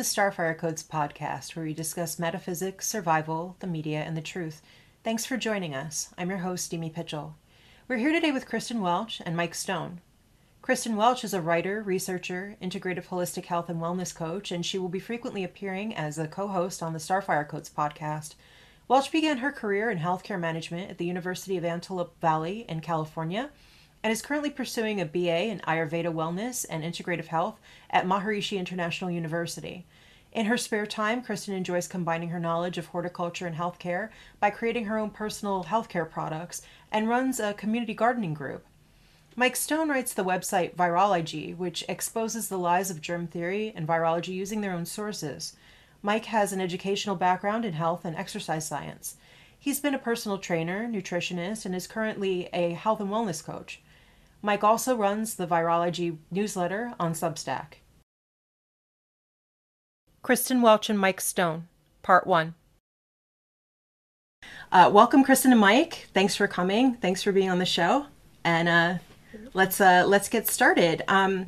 The Starfire Codes podcast, where we discuss metaphysics, survival, the media, and the truth. Thanks for joining us. I'm your host, Demi Pietchell. We're here today with Kristen Welch and Mike Stone. Kristen Welch is a writer, researcher, integrative holistic health and wellness coach, and she will be frequently appearing as a co host on the Starfire Codes podcast. Welch began her career in healthcare management at the University of Antelope Valley in California and is currently pursuing a BA in Ayurveda Wellness and Integrative Health at Maharishi International University. In her spare time, Kristen enjoys combining her knowledge of horticulture and healthcare by creating her own personal healthcare products and runs a community gardening group. Mike Stone writes the website ViroLIEgy, which exposes the lies of germ theory and virology using their own sources. Mike has an educational background in health and exercise science. He's been a personal trainer, nutritionist, and is currently a health and wellness coach. Mike also runs the ViroLIEgy newsletter on Substack. Kristen Welch and Mike Stone, Part 1. Uh, welcome, Kristen and Mike. Thanks for coming. Thanks for being on the show. And uh, let's uh, let's get started. Um,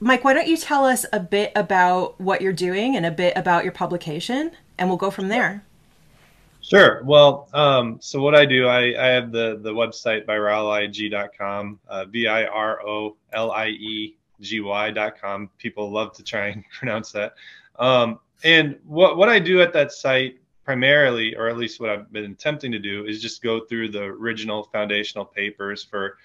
Mike, why don't you tell us a bit about what you're doing and a bit about your publication, and we'll go from there. Sure. Well, um, so what I do, I, I have the, the website viroliegy.com, uh, V I R O L I E G Y.com. People love to try and pronounce that. Um, and what, what I do at that site primarily, or at least what I've been attempting to do, is just go through the original foundational papers for,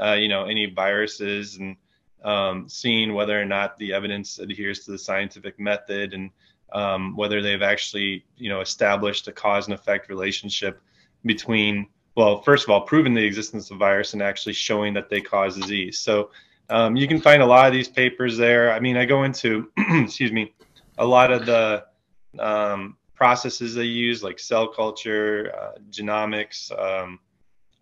uh, you know, any viruses and um, seeing whether or not the evidence adheres to the scientific method and um, whether they've actually you know established a cause and effect relationship between well first of all proving the existence of virus and actually showing that they cause disease. So um, you can find a lot of these papers there. I mean i go into excuse me a lot of the um, processes they use like cell culture uh, genomics um,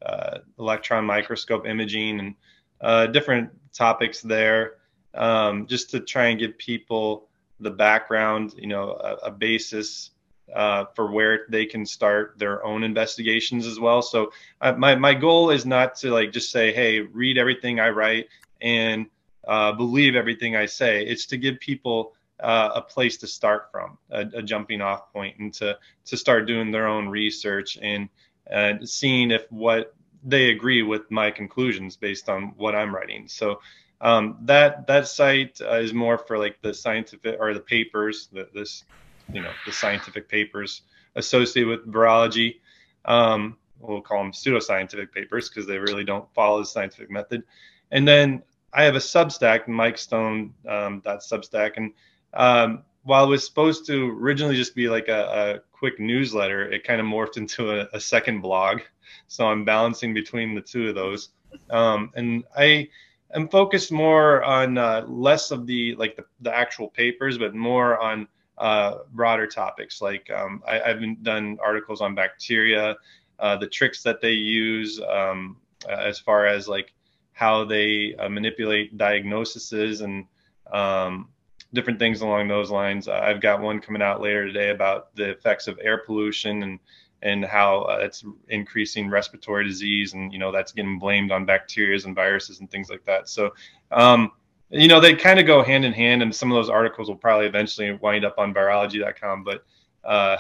uh, electron microscope imaging and uh, different topics there um, just to try and give people the background, you know, a, a basis uh, for where they can start their own investigations as well. So uh, my my goal is not to like just say, hey, read everything I write and uh, believe everything I say. It's to give people uh, a place to start from, a, a, jumping off point, and to to start doing their own research and and seeing if what they agree with my conclusions based on what I'm writing. So um, that that site uh, is more for like the scientific or the papers, the, this you know the scientific papers associated with virology. Um, we'll call them pseudoscientific papers because they really don't follow the scientific method. And then I have a Substack, Mike Stone um, Substack, and um, while it was supposed to originally just be like a, a quick newsletter, it kind of morphed into a, a, second blog. So I'm balancing between the two of those. Um, and I am focused more on uh, less of the like the, the actual papers, but more on uh, broader topics. Like um, I, have done articles on bacteria, uh, the tricks that they use, um, as far as like how they uh, manipulate diagnoses and um, different things along those lines. I've got one coming out later today about the effects of air pollution and and how uh, it's increasing respiratory disease and you know that's getting blamed on bacteria and viruses and things like that so um, you know they kind of go hand in hand and some of those articles will probably eventually wind up on viroliegy.com but uh,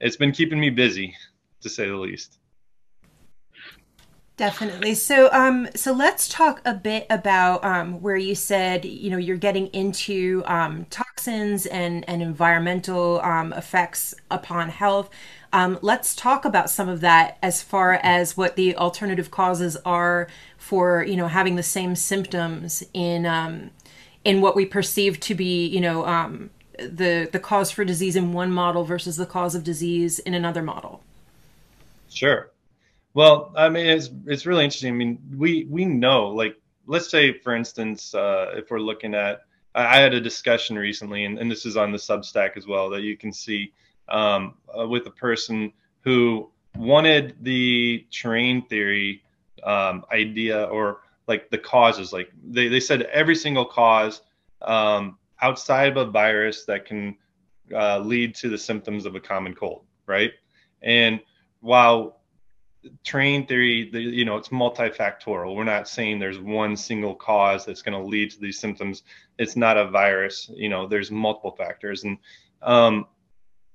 it's been keeping me busy to say the least Definitely. So, um, so let's talk a bit about um, where you said you know you're getting into um, toxins and and environmental um, effects upon health. Um, let's talk about some of that as far as what the alternative causes are for you know having the same symptoms in um, in what we perceive to be you know um, the the cause for disease in one model versus the cause of disease in another model. Sure. Well, I mean, it's it's really interesting. I mean, we we know, like, let's say, for instance, uh, if we're looking at, I had a discussion recently, and, and this is on the Substack as well, that you can see um, uh, with a person who wanted the terrain theory um, idea or like the causes. Like they, they said every single cause um, outside of a virus that can uh, lead to the symptoms of a common cold, right? And while terrain theory, the, you know, it's multifactorial. We're not saying there's one single cause that's going to lead to these symptoms. It's not a virus. You know, there's multiple factors, and um,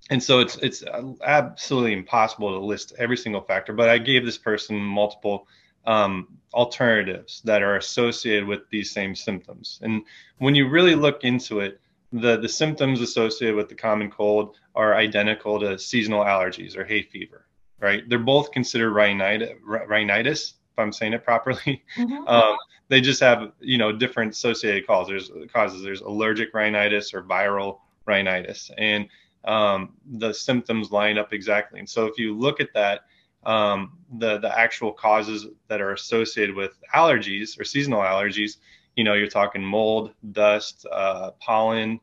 and so it's it's absolutely impossible to list every single factor. But I gave this person multiple um, alternatives that are associated with these same symptoms. And when you really look into it, the the symptoms associated with the common cold are identical to seasonal allergies or hay fever right? They're both considered rhinitis, rhinitis if I'm saying it properly. Mm-hmm. Um, they just have, you know, different associated causes. There's causes. There's allergic rhinitis or viral rhinitis, and um, the symptoms line up exactly. And so if you look at that, um, the the actual causes that are associated with allergies or seasonal allergies, you know, you're talking mold, dust, uh, pollen,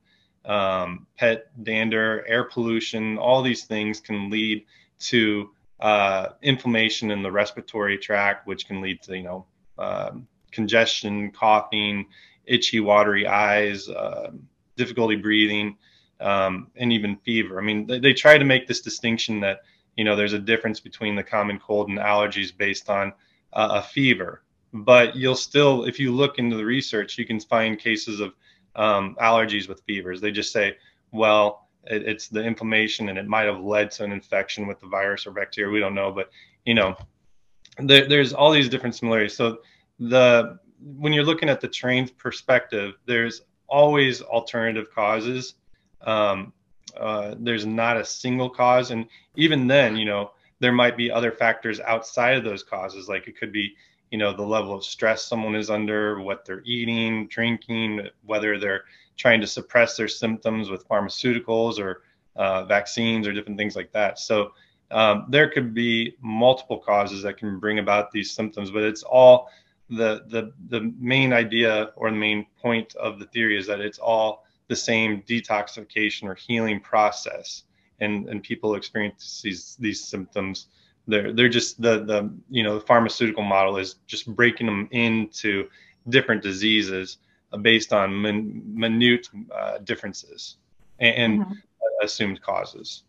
um, pet dander, air pollution. All these things can lead to uh, inflammation in the respiratory tract, which can lead to you know um, congestion, coughing, itchy, watery eyes, uh, difficulty breathing, um, and even fever. I mean, they, they, try to make this distinction that you know there's a difference between the common cold and allergies based on uh, a fever, but you'll still, if you look into the research, you can find cases of um, allergies with fevers. They just say, well it, it's the inflammation and it might have led to an infection with the virus or bacteria we don't know but you know there, there's all these different similarities so the when you're looking at the terrain perspective there's always alternative causes um, uh, there's not a single cause and even then you know there might be other factors outside of those causes like it could be you know the level of stress someone is under what they're eating drinking whether they're trying to suppress their symptoms with pharmaceuticals or uh, vaccines or different things like that. So um, there could be multiple causes that can bring about these symptoms, but it's all the the the main idea or the main point of the theory is that it's all the same detoxification or healing process, and and people experience these these symptoms. They're they're just the the you know the pharmaceutical model is just breaking them into different diseases based on min, minute uh, differences and, mm-hmm. assumed causes.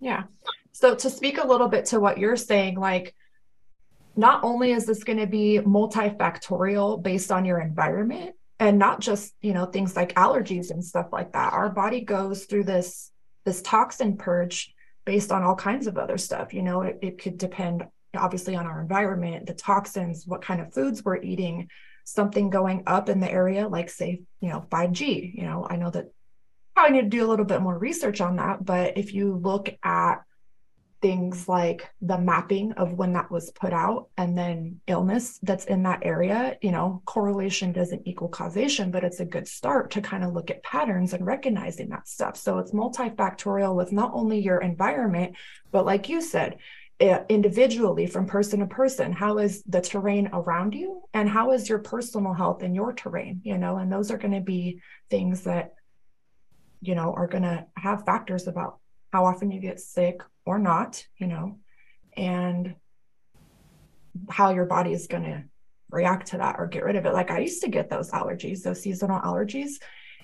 Yeah. So to speak a little bit to what you're saying, like not only is this going to be multifactorial based on your environment and not just, you know, things like allergies and stuff like that. Our body goes through this this toxin purge based on all kinds of other stuff. You know, it, it could depend obviously on our environment, the toxins, what kind of foods we're eating, something going up in the area, like say, you know, 5G. You know, I know that probably need to do a little bit more research on that. But if you look at things like the mapping of when that was put out and then illness that's in that area, you know, correlation doesn't equal causation, but it's a good start to kind of look at patterns and recognizing that stuff. So it's multifactorial with not only your environment, but like you said, individually from person to person how is the terrain around you and how is your personal health in your terrain you know and those are going to be things that you know are going to have factors about how often you get sick or not you know and how your body is going to react to that or get rid of it like i used to get those allergies those seasonal allergies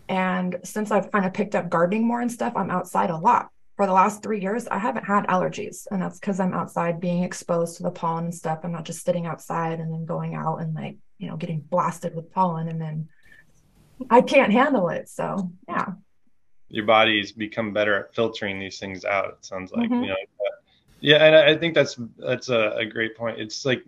and since i've kind of picked up gardening more and stuff i'm outside a lot for the last three years, I haven't had allergies. And that's because I'm outside being exposed to the pollen and stuff. I'm not just sitting outside and then going out and like, you know, getting blasted with pollen and then I can't handle it. So, yeah. Your body's become better at filtering these things out. It sounds like, mm-hmm. you know, yeah. And I think that's, that's a, a great point. It's like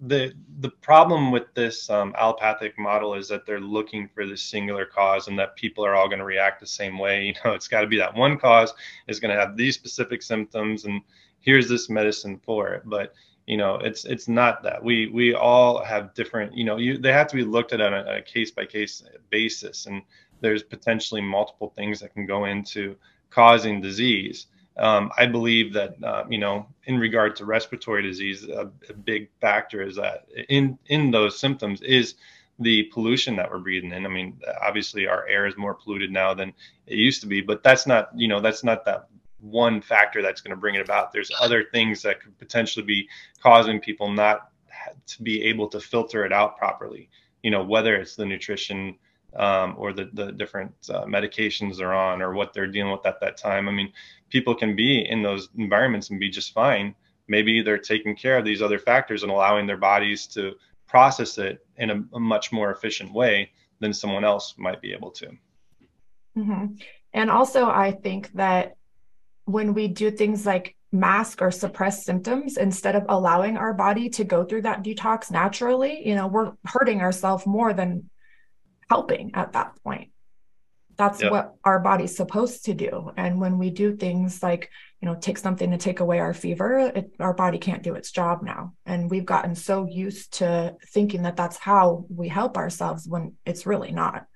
the the problem with this um, allopathic model is that they're looking for this singular cause and that people are all going to react the same way you know it's got to be that one cause is going to have these specific symptoms and here's this medicine for it but you know it's it's not that we we all have different you know you they have to be looked at on a, a case by case basis and there's potentially multiple things that can go into causing disease um, I believe that uh, you know, in regard to respiratory disease, a, a, big factor is that in in those symptoms is the pollution that we're breathing in. I mean, obviously our air is more polluted now than it used to be, but that's not you know that's not that one factor that's going to bring it about. There's other things that could potentially be causing people not to be able to filter it out properly. You know, whether it's the nutrition um, or the, the different uh, medications they're on or what they're dealing with at that time. I mean, people can be in those environments and be just fine, maybe they're taking care of these other factors and allowing their bodies to process it in a, a much more efficient way than someone else might be able to. Mm-hmm. And also, I think that when we do things like mask or suppress symptoms instead of allowing our body to go through that detox naturally, you know, we're hurting ourselves more than helping at that point. That's yep. what our body's supposed to do. And when we do things like, you know, take something to take away our fever, it, our body can't do its job now. And we've gotten so used to thinking that that's how we help ourselves when it's really not.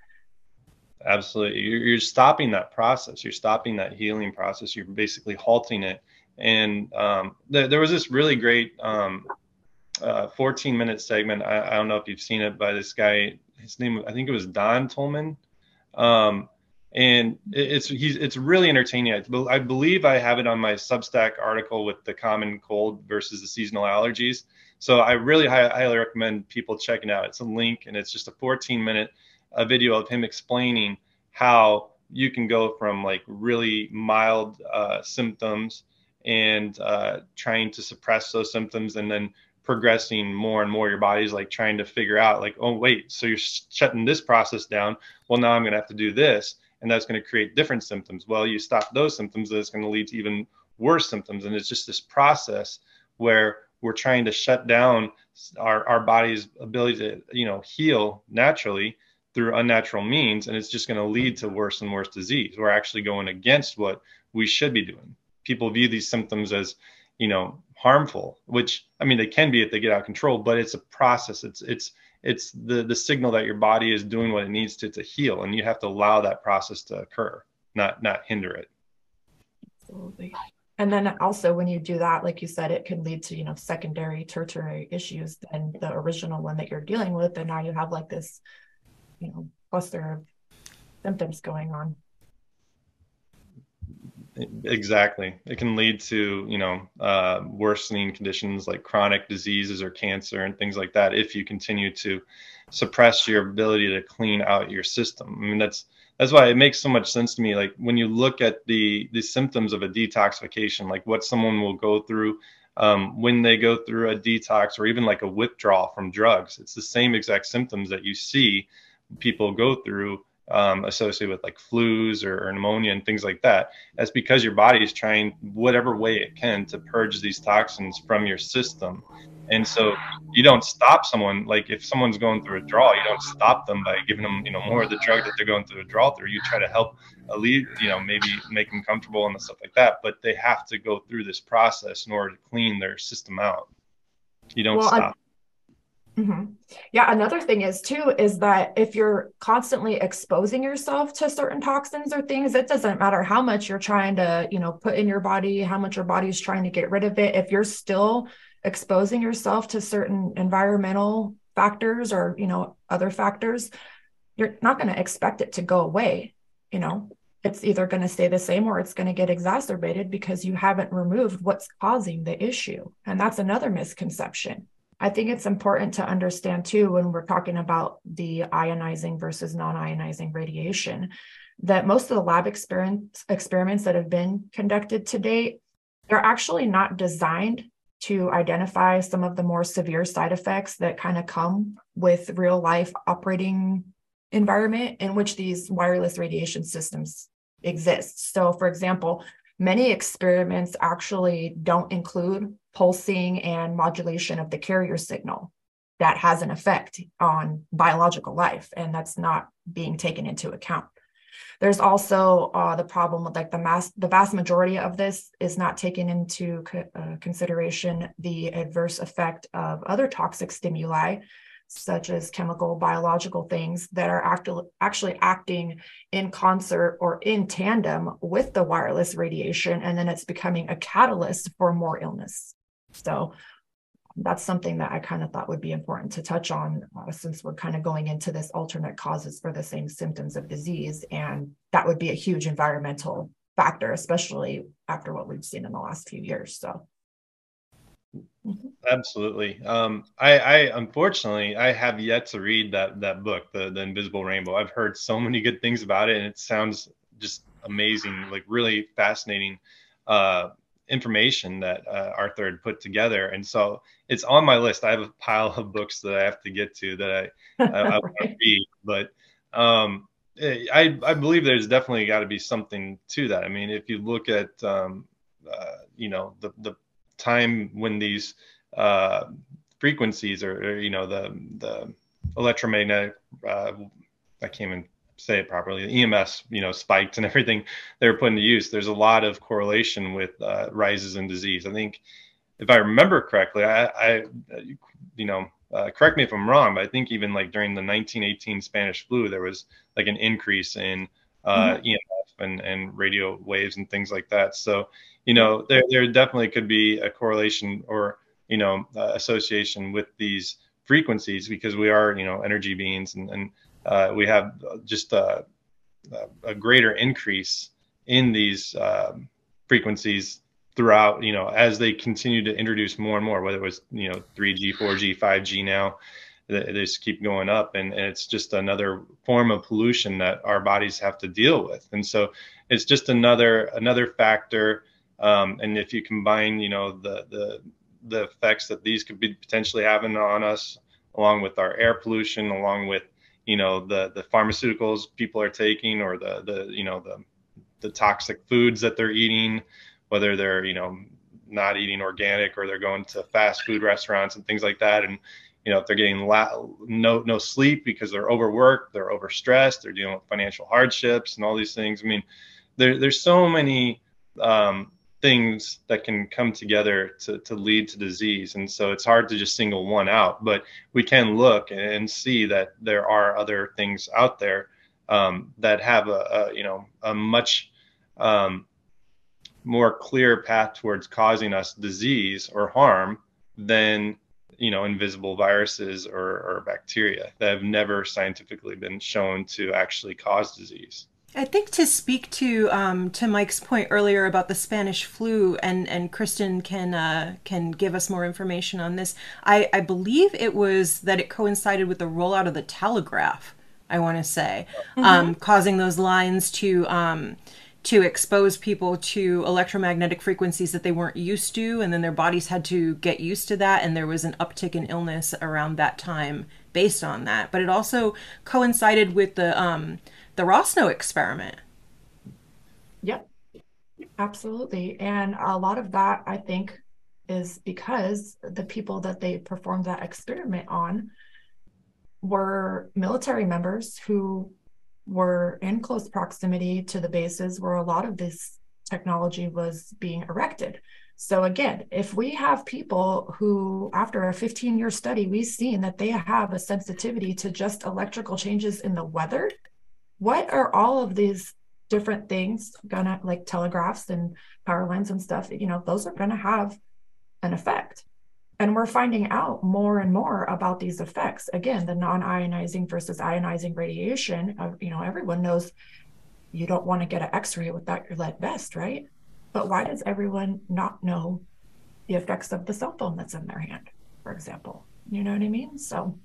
Absolutely. You're, you're stopping that process. You're stopping that healing process. You're basically halting it. And um, th- there was this really great um, uh, 14 minute segment. I, I, don't know if you've seen it by this guy. His name, I think it was Don Tolman. Um, and it's he's it's really entertaining. I, I believe I have it on my Substack article with the common cold versus the seasonal allergies. So I really high, highly recommend people checking out. It's a link and it's just a 14 minute a video of him explaining how you can go from like really mild uh, symptoms and uh, trying to suppress those symptoms and then progressing more and more your body's like trying to figure out like oh wait so you're shutting this process down. Well now i'm going to have to do this and that's going to create different symptoms. Well you stop those symptoms that's going to lead to even worse symptoms. And it's just this process where we're trying to shut down our, our body's ability to you know heal naturally through unnatural means and it's just going to lead to worse and worse disease. We're actually going against what we should be doing. People view these symptoms as you know harmful which i mean they can be if they get out of control but it's a process. It's it's it's the the signal that your body is doing what it needs to to heal and you have to allow that process to occur not not hinder it. Absolutely. And then also when you do that like you said it can lead to you know secondary tertiary issues than the original one that you're dealing with and now you have like this you know cluster of symptoms going on exactly. It can lead to you know uh, worsening conditions like chronic diseases or cancer and things like that if you continue to suppress your ability to clean out your system. I mean that's that's why it makes so much sense to me like when you look at the the symptoms of a detoxification like what someone will go through um, when they go through a detox or even like a withdrawal from drugs it's the same exact symptoms that you see people go through um, associated with like flus or, or, pneumonia and things like that. That's because your body is trying whatever way it can to purge these toxins from your system. And so you don't stop someone like if someone's going through a draw, you don't stop them by giving them you know more of the drug that they're going through a draw through. You try to help alleviate, you know, maybe make them comfortable and stuff like that. But they have to go through this process in order to clean their system out. You don't well, stop. Mm-hmm. Yeah, another thing is too is that if you're constantly exposing yourself to certain toxins or things, it doesn't matter how much you're trying to, you know, put in your body, how much your body is trying to get rid of it. If you're still exposing yourself to certain environmental factors or, you know, other factors, you're not going to expect it to go away. You know, it's either going to stay the same or it's going to get exacerbated because you haven't removed what's causing the issue. And that's another misconception I think it's important to understand too when we're talking about the ionizing versus non-ionizing radiation that most of the lab experiments experiments that have been conducted to date they're actually not designed to identify some of the more severe side effects that kind of come with real life operating environment in which these wireless radiation systems exist. So for example, many experiments actually don't include pulsing and modulation of the carrier signal that has an effect on biological life and that's not being taken into account. There's also uh, the problem with like the mass the vast majority of this is not taken into co- uh, consideration the adverse effect of other toxic stimuli such as chemical biological things that are act- actually acting in concert or in tandem with the wireless radiation and then it's becoming a catalyst for more illness so that's something that I kind of thought would be important to touch on uh, since we're kind of going into this alternate causes for the same symptoms of disease. And that would be a huge environmental factor, especially after what we've seen in the last few years. So. Mm-hmm. Absolutely. Um, I, I, unfortunately I have yet to read that that book, the the Invisible Rainbow. I've heard so many good things about it, and it sounds just amazing, like really fascinating. Uh, information that uh, Arthur had put together. And so it's on my list. I have a pile of books that I have to get to that I, I, I want to read. But um, eh, I, I believe there's definitely got to be something to that. I mean, if you look at, um, uh, you know, the, the time when these uh, frequencies or, or, you know, the, the electromagnetic, uh, I can't even say it properly, the EMS, you know, spiked and everything they were put into use. There's a lot of correlation with uh, rises in disease. I think, if I remember correctly, I, I you know, uh, correct me if I'm wrong, but I think even like during the 1918 Spanish flu, there was like an increase in uh, mm-hmm. EMF and, and radio waves and things like that. So, you know, there, there definitely could be a correlation or, you know, uh, association with these frequencies because we are, you know, energy beings and, and uh, we have just a, a, greater increase in these um, frequencies throughout, you know, as they continue to introduce more and more, whether it was, you know, 3G, 4G, 5G now, they just keep going up. And, and it's just another form of pollution that our bodies have to deal with. And so it's just another, another factor. Um, and if you combine, you know, the, the, the effects that these could be potentially having on us, along with our air pollution, along with you know the the pharmaceuticals people are taking or the the you know the the toxic foods that they're eating whether they're you know not eating organic or they're going to fast food restaurants and things like that. And you know if they're getting la- no no sleep because they're overworked they're overstressed they're dealing with financial hardships and all these things. I mean there, there's so many um, things that can come together to, to lead to disease. And so it's hard to just single one out, but we can look and see that there are other things out there um, that have a, a, you know, a much um, more clear path towards causing us disease or harm than you know invisible viruses or, or bacteria that have never scientifically been shown to actually cause disease. I think to speak to um, to Mike's point earlier about the Spanish flu, and and Kristen can uh, can give us more information on this. I, I believe it was that it coincided with the rollout of the telegraph. I want to say, mm-hmm. um, causing those lines to um, to expose people to electromagnetic frequencies that they weren't used to, and then their bodies had to get used to that, and there was an uptick in illness around that time based on that. But it also coincided with the um, the Rossno experiment. Yep, absolutely. And a lot of that, I think, is because the people that they performed that experiment on were military members who were in close proximity to the bases where a lot of this technology was being erected. So again, if we have people who, after a 15 year study, we've seen that they have a sensitivity to just electrical changes in the weather, what are all of these different things gonna like telegraphs and power lines and stuff you know those are gonna have an effect. And we're finding out more and more about these effects. Again the non-ionizing versus ionizing radiation you know everyone knows you don't want to get an x-ray without your lead vest right? But why does everyone not know the effects of the cell phone that's in their hand for example? You know what i mean? So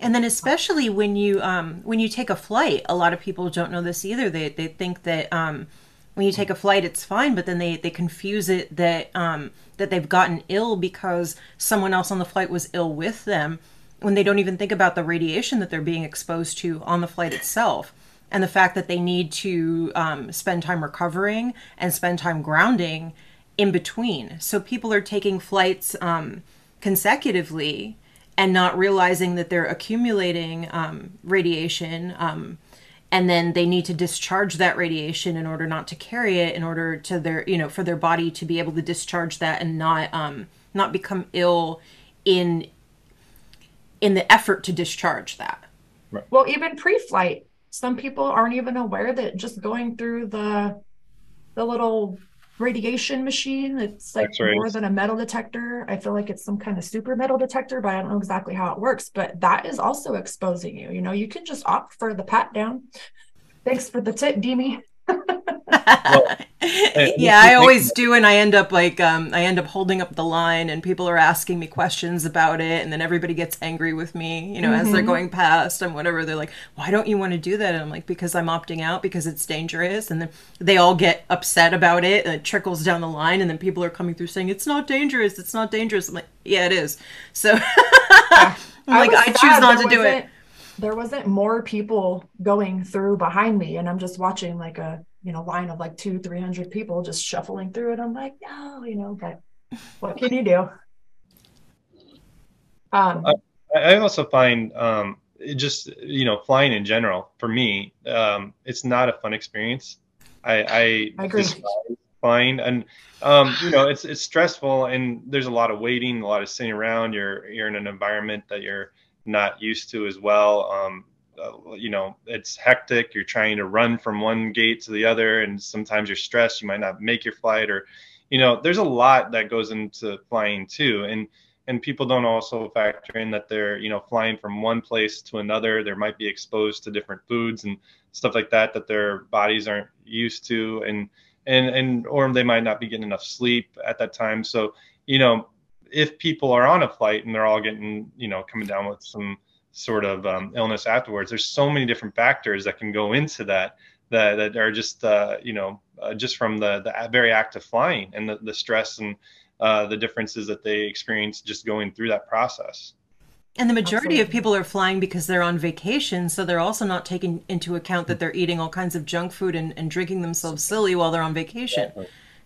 and then especially when you um, when you take a flight, a lot of people don't know this either. They they think that um, when you take a flight, it's fine, but then they they confuse it that um, that they've gotten ill because someone else on the flight was ill with them, when they don't even think about the radiation that they're being exposed to on the flight itself, and the fact that they need to um, spend time recovering and spend time grounding in between. So people are taking flights um, consecutively and not realizing that they're accumulating um, radiation um, and then they need to discharge that radiation in order not to carry it in order to their you know for their body to be able to discharge that and not um not become ill in in the effort to discharge that right. well even pre-flight some people aren't even aware that just going through the the little radiation machine. It's like X-rays. more than a metal detector. I feel like it's some kind of super metal detector, but I don't know exactly how it works. But that is also exposing you. You know, you can just opt for the pat down. Thanks for the tip, Demi. Well, yeah, I always do, and I end up like um, I end up holding up the line, and people are asking me questions about it, and then everybody gets angry with me, you know, mm-hmm. as they're mm-hmm. going past and whatever. They're like, "Why don't you want to do that?" And I'm like, "Because I'm opting out because it's dangerous," and then they all get upset about it, and it trickles down the line, and then people are coming through saying, "It's not dangerous. It's not dangerous." I'm like, "Yeah, it is." So, yeah. like, I, I choose not to do it there wasn't more people going through behind me and i'm just watching like a you know line of like two three hundred people just shuffling through it. I'm like no you know but what can you do? Um i, I also find um just you know flying in general for me um it's not a fun experience. I i, I agree. flying and um you know it's it's stressful and there's a lot of waiting a lot of sitting around. You're you're in an environment that you're not used to as well. Um uh, you know it's hectic. You're trying to run from one gate to the other and sometimes you're stressed. You might not make your flight or you know there's a lot that goes into flying too. And and people don't also factor in that they're you know flying from one place to another. There might be exposed to different foods and stuff like that that their bodies aren't used to. And and and or they might not be getting enough sleep at that time. So you know if people are on a flight and they're all getting you know coming down with some sort of um, illness afterwards. There's so many different factors that can go into that that, that are just uh, you know uh, just from the the very act of flying and the, the stress and uh, the differences that they experience just going through that process. And the majority Absolutely. of people are flying because they're on vacation, so they're also not taking into account that they're eating all kinds of junk food and, and drinking themselves silly while they're on vacation.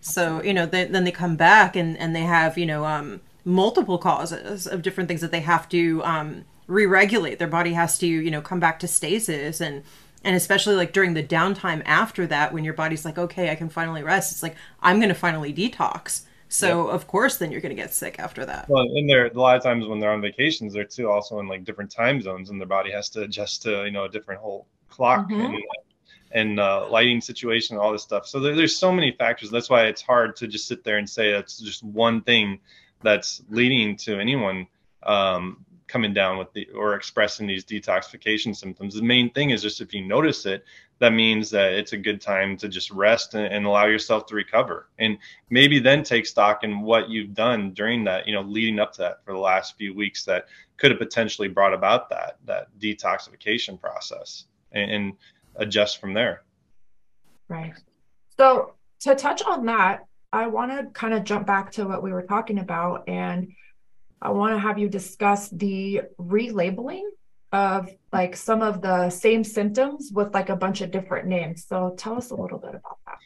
So you know, they, then they come back and and they have you know um, multiple causes of different things that they have to um, re-regulate. Their body has to you know come back to stasis and and especially like during the downtime after that when your body's like okay i can finally rest it's like i'm going to finally detox. So of course then you're going to get sick after that. Well and there a lot of times when they're on vacations they're too also in like different time zones and their body has to adjust to you know a different whole clock mm-hmm. and and uh, lighting situation and all this stuff. So there, there's so many factors. That's why it's hard to just sit there and say that's just one thing that's leading to anyone um, coming down with the or expressing these detoxification symptoms. The main thing is just if you notice it, that means that it's a good time to just rest and, and, allow yourself to recover. And maybe then take stock in what you've done during that you know leading up to that for the last few weeks that could have potentially brought about that that detoxification process and, and adjust from there. Right. So to touch on that i want to kind of jump back to what we were talking about and I want to have you discuss the relabeling of like some of the same symptoms with like a bunch of different names. So tell us a little bit about that.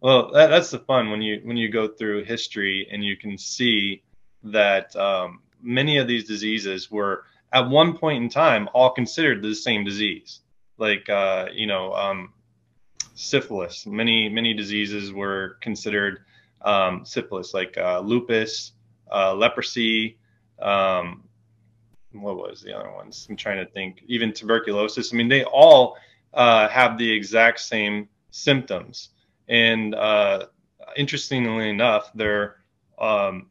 Well, that, that's the fun when you when you go through history and you can see that um, many of these diseases were at one point in time all considered the same disease. Like uh, you know, um, syphilis. Many many diseases were considered um, syphilis, like uh, lupus, uh, leprosy, um, what was the other ones? I'm trying to think. Even tuberculosis. I mean, they all uh, have the exact same symptoms. And uh, interestingly enough, they're um,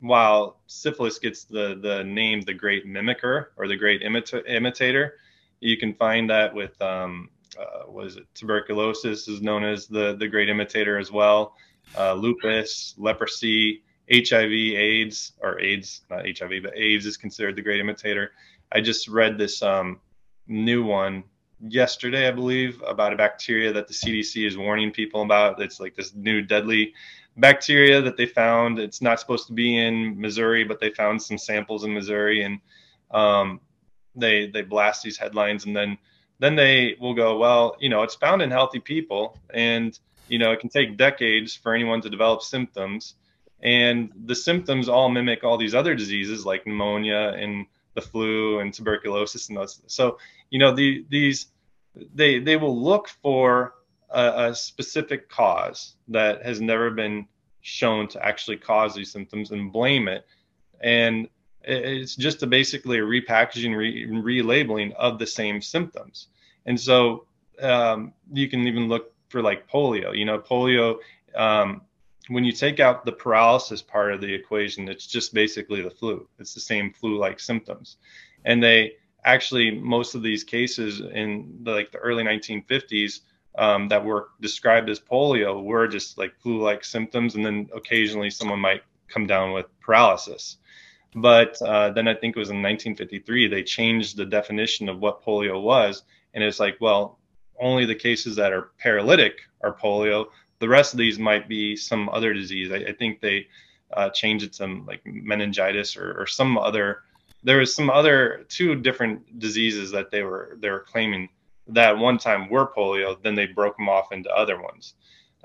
while syphilis gets the the name the great mimicker or the great imita- imitator, you can find that with um, uh, was it tuberculosis is known as the the great imitator as well. Uh, lupus, leprosy, HIV, AIDS, or AIDS, not HIV, but AIDS is considered the great imitator. I just read this um, new one yesterday, I believe, about a bacteria that the CDC is warning people about. It's like this new deadly bacteria that they found. It's not supposed to be in Missouri, but they found some samples in Missouri, and um, they they blast these headlines, and then then they will go, well, you know, it's found in healthy people, and you know, it can take decades for anyone to develop symptoms. And the symptoms all mimic all these other diseases like pneumonia and the flu and tuberculosis and those. So you know the, these they they will look for a, a, specific cause that has never been shown to actually cause these symptoms and blame it. And it's just a basically a repackaging re, relabeling of the same symptoms. And so um, you can even look for like polio you know polio um, when you take out the paralysis part of the equation, it's just basically the flu. It's the same flu-like symptoms, and they actually most of these cases in the, like the early 1950s um, that were described as polio were just like flu-like symptoms, and then occasionally someone might come down with paralysis. But uh, then I think it was in 1953 they changed the definition of what polio was, and it's like, well, only the cases that are paralytic are polio. The rest of these might be some other disease. I, I think they uh, changed it to like meningitis or, or some other. There was some other two different diseases that they were they were claiming that one time were polio, then they broke them off into other ones.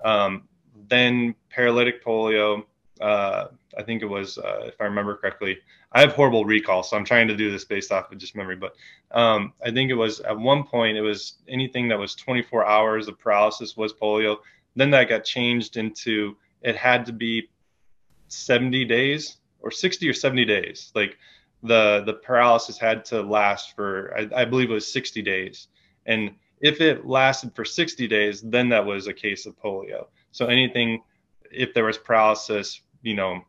Um, then paralytic polio, uh, I think it was, uh, if I remember correctly, I have horrible recall, so I'm trying to do this based off of just memory. But um, I think it was at one point, it was anything that was 24 hours of paralysis was polio. Then that got changed into it had to be 70 days or 60 or 70 days. Like the the paralysis had to last for, I, I believe it was 60 days. And if it lasted for 60 days, then that was a case of polio. So anything, if there was paralysis, you know,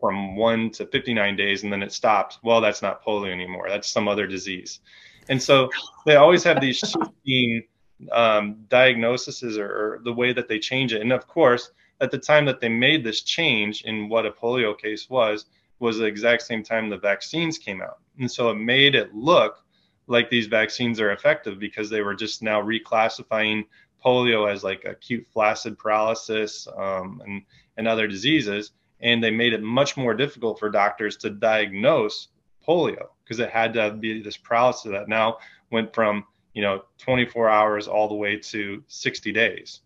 from one to 59 days and then it stops, well, that's not polio anymore. That's some other disease. And so they always have these shifting um, diagnoses or, or the way that they change it. And of course, at the time that they made this change in what a polio case was, was the exact same time the vaccines came out. And so it made it look like these vaccines are effective because they were just now reclassifying polio as like acute flaccid paralysis um, and, and other diseases. And they made it much more difficult for doctors to diagnose polio because it had to be this paralysis that now went from, you know, 24 hours all the way to 60 days.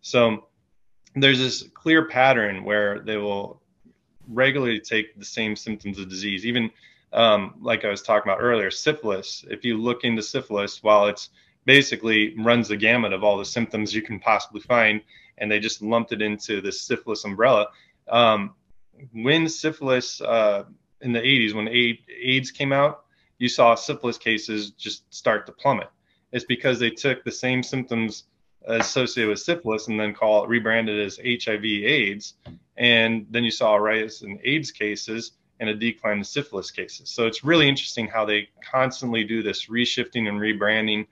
So there's this clear pattern where they will regularly take the same symptoms of disease, even um, like I was talking about earlier, syphilis. If you look into syphilis, while it's basically runs the gamut of all the symptoms you can possibly find, and they just lumped it into the syphilis umbrella. Um, when syphilis uh, in the 80s, when AIDS came out, you saw syphilis cases just start to plummet. It's because they took the same symptoms associated with syphilis and then call it rebranded as HIV/AIDS, and then you saw a rise in AIDS cases and a decline in syphilis cases. So it's really interesting how they constantly do this reshifting and rebranding.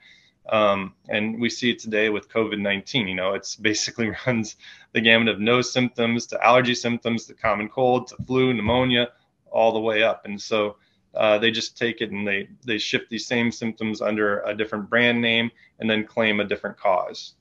Um, and we see it today with COVID 19. You know, it's basically runs the gamut of no symptoms to allergy symptoms to common cold to flu, pneumonia, all the way up. And so uh, they just take it and they, they shift these same symptoms under a different brand name and then claim a different cause.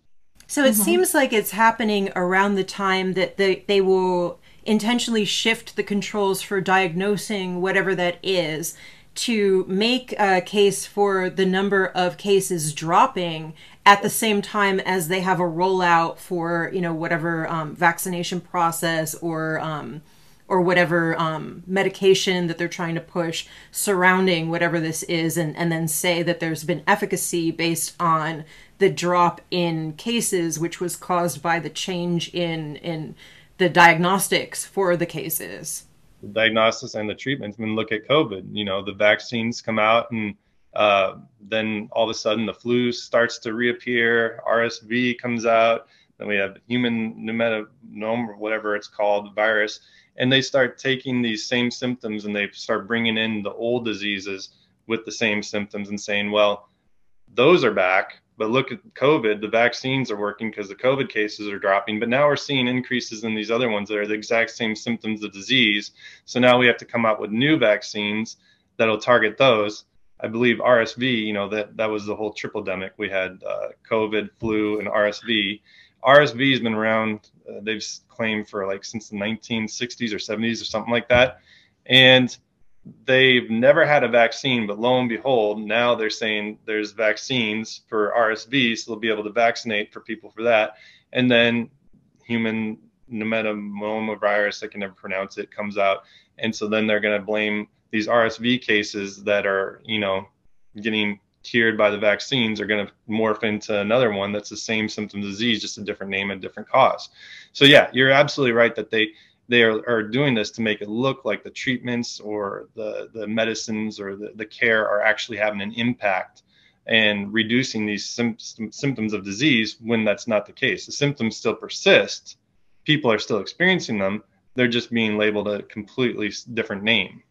So it mm-hmm. seems like it's happening around the time that they, they will intentionally shift the controls for diagnosing whatever that is to make a case for the number of cases dropping at the same time as they have a rollout for you know whatever um, vaccination process or um, or whatever um, medication that they're trying to push surrounding whatever this is and, and then say that there's been efficacy based on the drop in cases which was caused by the change in in the diagnostics for the cases. The diagnosis and the treatments. I mean, look at COVID. You know, the vaccines come out, and uh, then all of a sudden the flu starts to reappear. RSV comes out. Then we have human pneumonia, or whatever it's called, virus, and they start taking these same symptoms and they start bringing in the old diseases with the same symptoms and saying, well, those are back but look at COVID, the vaccines are working because the COVID cases are dropping. But now we're seeing increases in these other ones that are the exact same symptoms of disease. So now we have to come out with new vaccines that'll target those. I believe RSV, you know, that, that was the whole triple demic. We had uh, COVID, flu, and RSV. RSV has been around, uh, they've claimed for like since the 1960s or 70s or something like that. And they've never had a vaccine, but lo and behold, now they're saying there's vaccines for RSV, so they'll be able to vaccinate for people for that. And then human virus, I can never pronounce it, comes out. And so then they're going to blame these RSV cases that are, you know, getting cured by the vaccines are going to morph into another one that's the same symptom disease, just a different name and different cause. So yeah, you're absolutely right that they they are, are doing this to make it look like the treatments or the, the medicines or the, the care are actually having an impact and reducing these sim- symptoms of disease when that's not the case. The symptoms still persist, people are still experiencing them, they're just being labeled a completely different name.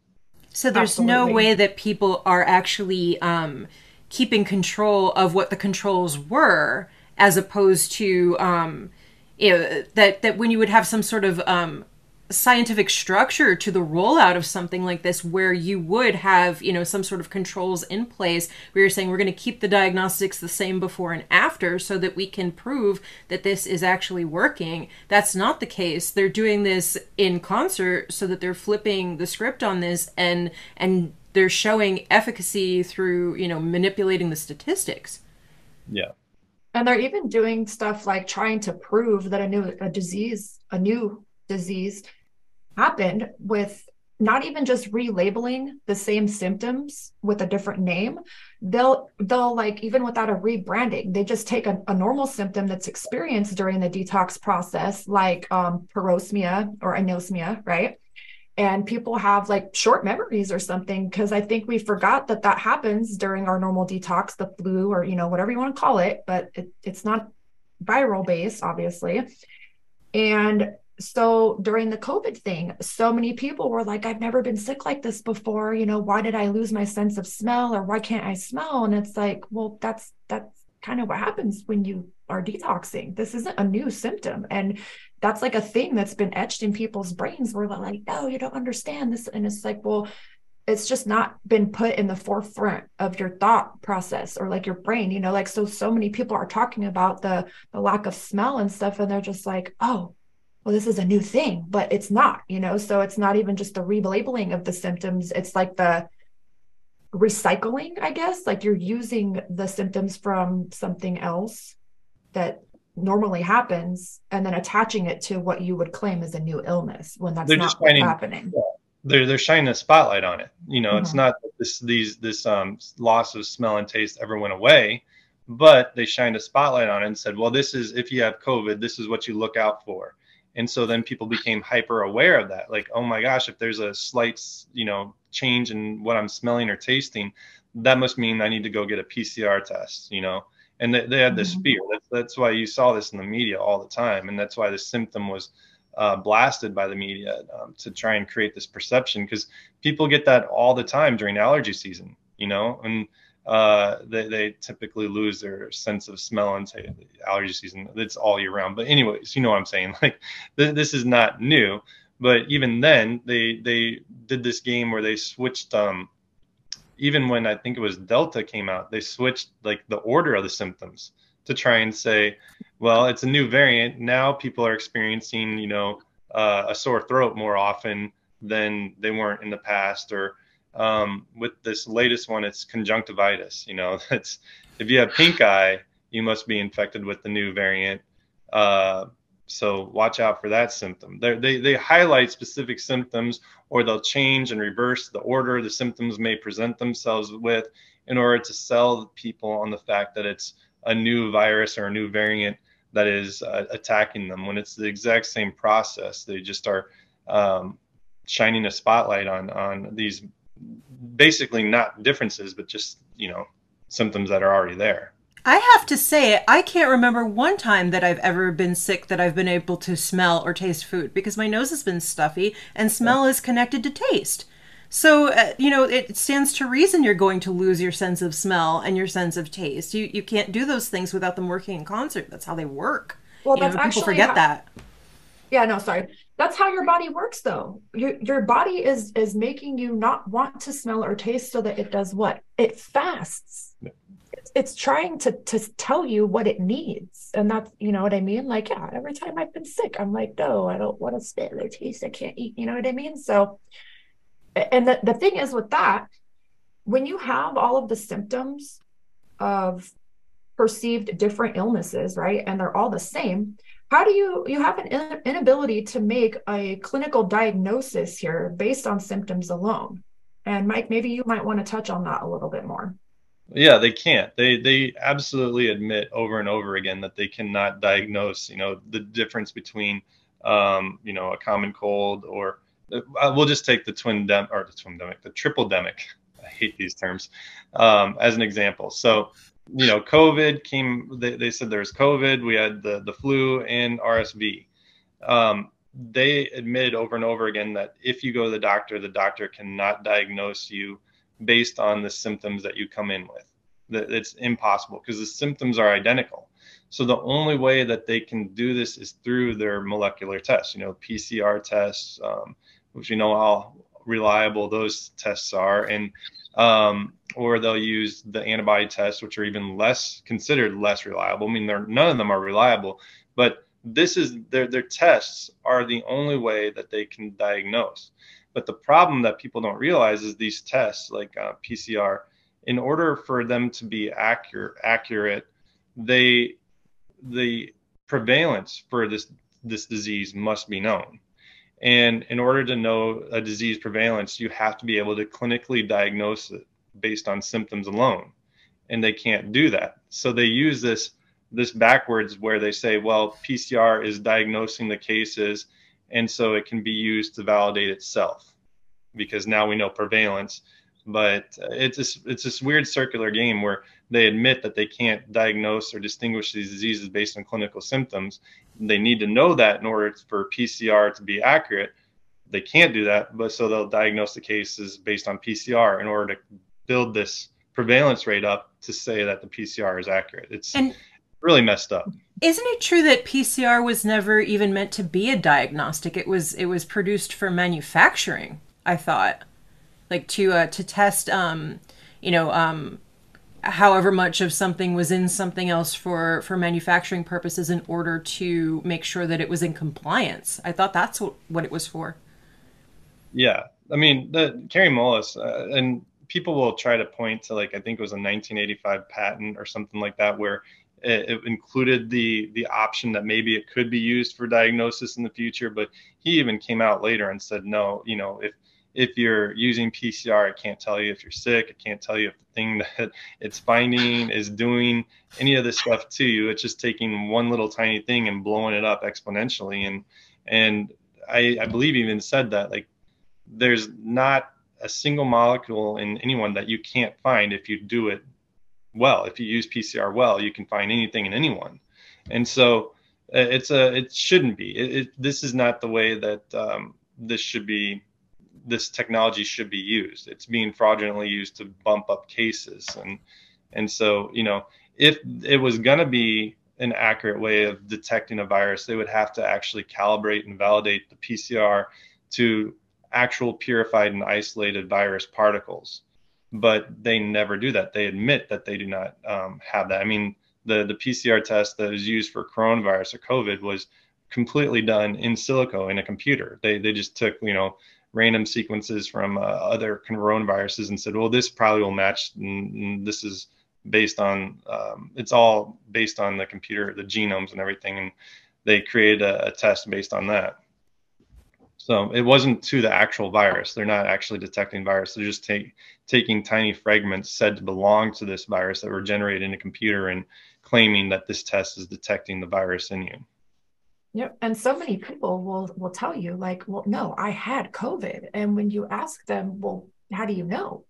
So there's Absolutely. no way that people are actually um, keeping control of what the controls were as opposed to um, you know, that that when you would have some sort of um, scientific structure to the rollout of something like this where you would have you know some sort of controls in place where you're saying we're going to keep the diagnostics the same before and after so that we can prove that this is actually working. That's not the case. They're doing this in concert so that they're flipping the script on this and and they're showing efficacy through you know manipulating the statistics. Yeah. And they're even doing stuff like trying to prove that a new a disease a new disease happened with not even just relabeling the same symptoms with a different name they'll they'll like even without a rebranding they just take a, a normal symptom that's experienced during the detox process like um, parosmia or anosmia right? And people have like short memories or something because i think we forgot that that happens during our normal detox the flu or you know whatever you want to call it but it, it's not viral based obviously. And so during the COVID thing, so many people were like, I've never been sick like this before. You know, why did I lose my sense of smell or why can't I smell? And it's like, well, that's that's kind of what happens when you are detoxing. This isn't a new symptom. And that's like a thing that's been etched in people's brains where they're like, no, you don't understand this. And it's like, well, it's just not been put in the forefront of your thought process or like your brain you know like so so many people are talking about the the lack of smell and stuff and they're just like oh well, this is a new thing, but it's not, you know? So it's not even just the relabeling of the symptoms. It's like the recycling, I guess. Like you're using the symptoms from something else that normally happens and then attaching it to what you would claim as a new illness when that's they're not what's shining, happening. They're they're shining a spotlight on it. You know, mm-hmm. it's not this these this um loss of smell and taste ever went away, but they shined a spotlight on it and said, well, this is if you have COVID, this is what you look out for and so then people became hyper aware of that like oh my gosh if there's a slight you know change in what i'm smelling or tasting that must mean i need to go get a pcr test you know? And they, they had this mm-hmm. fear. That's, that's why you saw this in the media all the time and that's why the symptom was uh, blasted by the media um, to try and create this perception because people get that all the time during allergy season you know? And uh, they, they typically lose their sense of smell and say allergy season. It's all year round. But anyways, you know what I'm saying? Like th- this is not new. But even then, they they did this game where they switched. Um, even when I think it was Delta came out, they switched like the order of the symptoms to try and say, well, it's a new variant. Now people are experiencing, you know, uh, a sore throat more often than they weren't in the past, or um, with this latest one, it's conjunctivitis. You know, that's if you have pink eye, you must be infected with the new variant. Uh, so watch out for that symptom. They're, they they highlight specific symptoms, or they'll change and reverse the order the symptoms may present themselves with, in order to sell people on the fact that it's a new virus or a new variant that is uh, attacking them. When it's the exact same process, they just are um, shining a spotlight on on these basically not differences, but just, you know, symptoms that are already there. I have to say, I can't remember one time that I've ever been sick that I've been able to smell or taste food because my nose has been stuffy and smell is connected to taste. So, uh, you know, it stands to reason you're going to lose your sense of smell and your sense of taste. You you can't do those things without them working in concert. That's how they work. Well, you that's know, people actually forget that. Yeah, no, sorry that's how your body works though. Your, your body is is making you not want to smell or taste so that it does what? It fasts. It's, it's trying to to tell you what it needs. And that's you know what i mean? Like yeah every time i've been sick i'm like no i don't want to smell or taste. I can't eat. You know what i mean? So and the, the thing is with that when you have all of the symptoms of perceived different illnesses right and they're all the same how do you you have an inability to make a clinical diagnosis here based on symptoms alone? And mike maybe you might want to touch on that a little bit more. Yeah they can't. They they absolutely admit over and over again that they cannot diagnose you know the difference between um, you know a common cold or uh, we'll just take the twin dem or the twin demic the triple demic i hate these terms um, as an example. So you know, COVID came. They, they said there's COVID. We had the the flu and RSV. Um, they admitted over and over again that if you go to the doctor, the doctor cannot diagnose you based on the symptoms that you come in with. That it's impossible because the symptoms are identical. So the only way that they can do this is through their molecular tests, you know, PCR tests, um, which you know how reliable those tests are, and um, or they'll use the antibody tests, which are even less considered less reliable. I mean, they're, none of them are reliable, but this is their their tests are the only way that they can diagnose. But the problem that people don't realize is these tests, like uh, PCR, in order for them to be accurate, accurate, they the prevalence for this this disease must be known. And in order to know a disease prevalence, you have to be able to clinically diagnose it based on symptoms alone. And they can't do that. So they use this this backwards where they say, well, PCR is diagnosing the cases and so it can be used to validate itself because now we know prevalence but uh, it's this, it's this weird circular game where they admit that they can't diagnose or distinguish these diseases based on clinical symptoms. They need to know that in order for PCR to be accurate. They can't do that, but so they'll diagnose the cases based on PCR in order to build this prevalence rate up to say that the PCR is accurate. It's and really messed up. Isn't it true that PCR was never even meant to be a diagnostic? It was it was produced for manufacturing, I thought like to uh, to test um, you know um, however much of something was in something else for for manufacturing purposes in order to make sure that it was in compliance. I thought that's what, what it was for. Yeah, I mean the Kary Mullis uh, and people will try to point to like I think it was a 1985 patent or something like that where it, it, included the the option that maybe it could be used for diagnosis in the future but he even came out later and said no you know if if you're using PCR, it can't tell you if you're sick. It can't tell you if the thing that it's finding is doing any of this stuff to you. It's just taking one little tiny thing and blowing it up exponentially. And and I, I believe even said that like there's not a single molecule in anyone that you can't find if you do it well. If you use PCR well, you can find anything in anyone. And so uh, it's a it shouldn't be. It, it, this is not the way that um, this should be this technology should be used. It's being fraudulently used to bump up cases, and and so you know if it was going to be an accurate way of detecting a virus, they would have to actually calibrate and validate the PCR to actual purified and isolated virus particles. But they never do that. They admit that they do not um, have that. I mean, the the PCR test that is used for coronavirus or COVID was completely done in silico in a computer. They they just took you know random sequences from uh, other coronaviruses and said, well, this probably will match. And, and this is based on, um, it's all based on the computer, the genomes and everything. And they created a, a test based on that. So it wasn't to the actual virus. They're not actually detecting virus. They're just take, taking tiny fragments said to belong to this virus that were generated in a computer and claiming that this test is detecting the virus in you. Yep. And so many people will will tell you, like, well, no, I had COVID. And when you ask them, well, how do you know?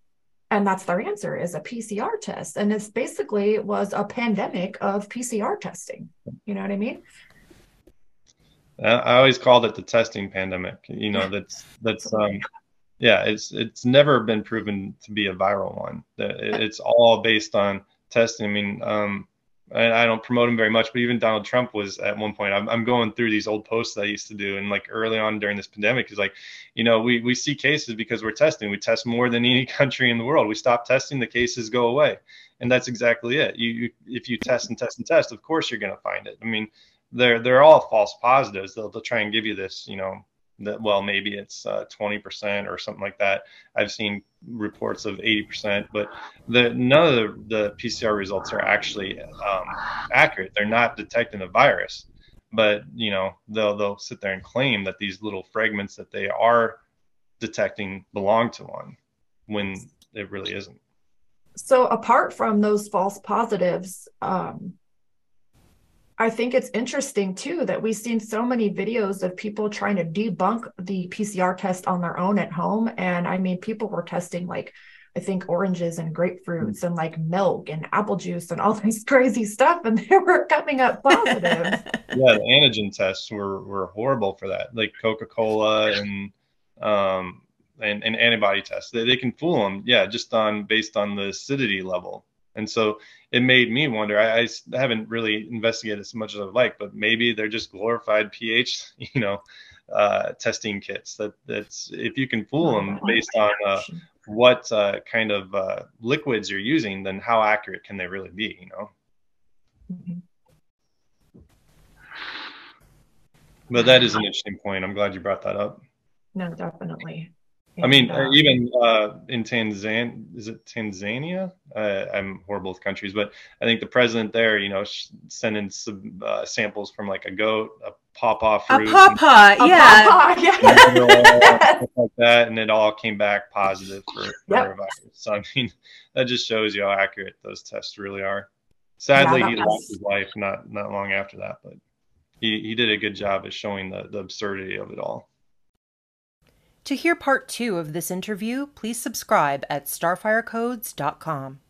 And that's their answer is a PCR test. And it's basically was a pandemic of PCR testing. You know what I mean? I always called it the testing pandemic. You know, that's that's um yeah, it's it's never been proven to be a viral one. It's all based on testing. I mean, um, and I don't promote him very much, but even Donald Trump was at one point. I'm, I'm going through these old posts that I used to do, and like early on during this pandemic, he's like, you know, we we see cases because we're testing. We test more than any country in the world. We stop testing, the cases go away, and that's exactly it. You, you if you test and test and test, of course you're going to find it. I mean, they're they're all false positives. They'll they'll try and give you this, you know, that well maybe it's uh, 20% or something like that i've seen reports of 80% but the none of the, the pcr results are actually um, accurate. They're not detecting the virus but you know they'll they'll sit there and claim that these little fragments that they are detecting belong to one when it really isn't. So apart from those false positives um, I think it's interesting too that we've seen so many videos of people trying to debunk the PCR test on their own at home. And I mean, people were testing like, I think oranges and grapefruits and like milk and apple juice and all this crazy stuff, and they were coming up positive. yeah, the antigen tests were were horrible for that, like Coca Cola and um and, and antibody tests. They, they can fool them, yeah, just on based on the acidity level And so it made me wonder. I, I haven't really investigated as much as I'd like, but maybe they're just glorified pH, you know, uh, testing kits. That that's if you can fool them based on uh, what uh, kind of uh, liquids you're using, then how accurate can they really be? You know. Mm-hmm. But that is an interesting point. I'm glad you brought that up. No, definitely. And, I mean, uh, even uh, in Tanzania, is it Tanzania? Uh, I'm horrible with countries, but I think the president there, you know, sending some uh, samples from like a goat, a pawpaw fruit, a pawpaw, yeah, pawpaw, yeah. stuff like that, and it all came back positive for, for yep. virus. So I mean, that just shows you how accurate those tests really are. Sadly, yeah, he lost his life not not long after that, but he, he did a good job at showing the, the absurdity of it all. To hear part two of this interview, please subscribe at starfirecodes.com.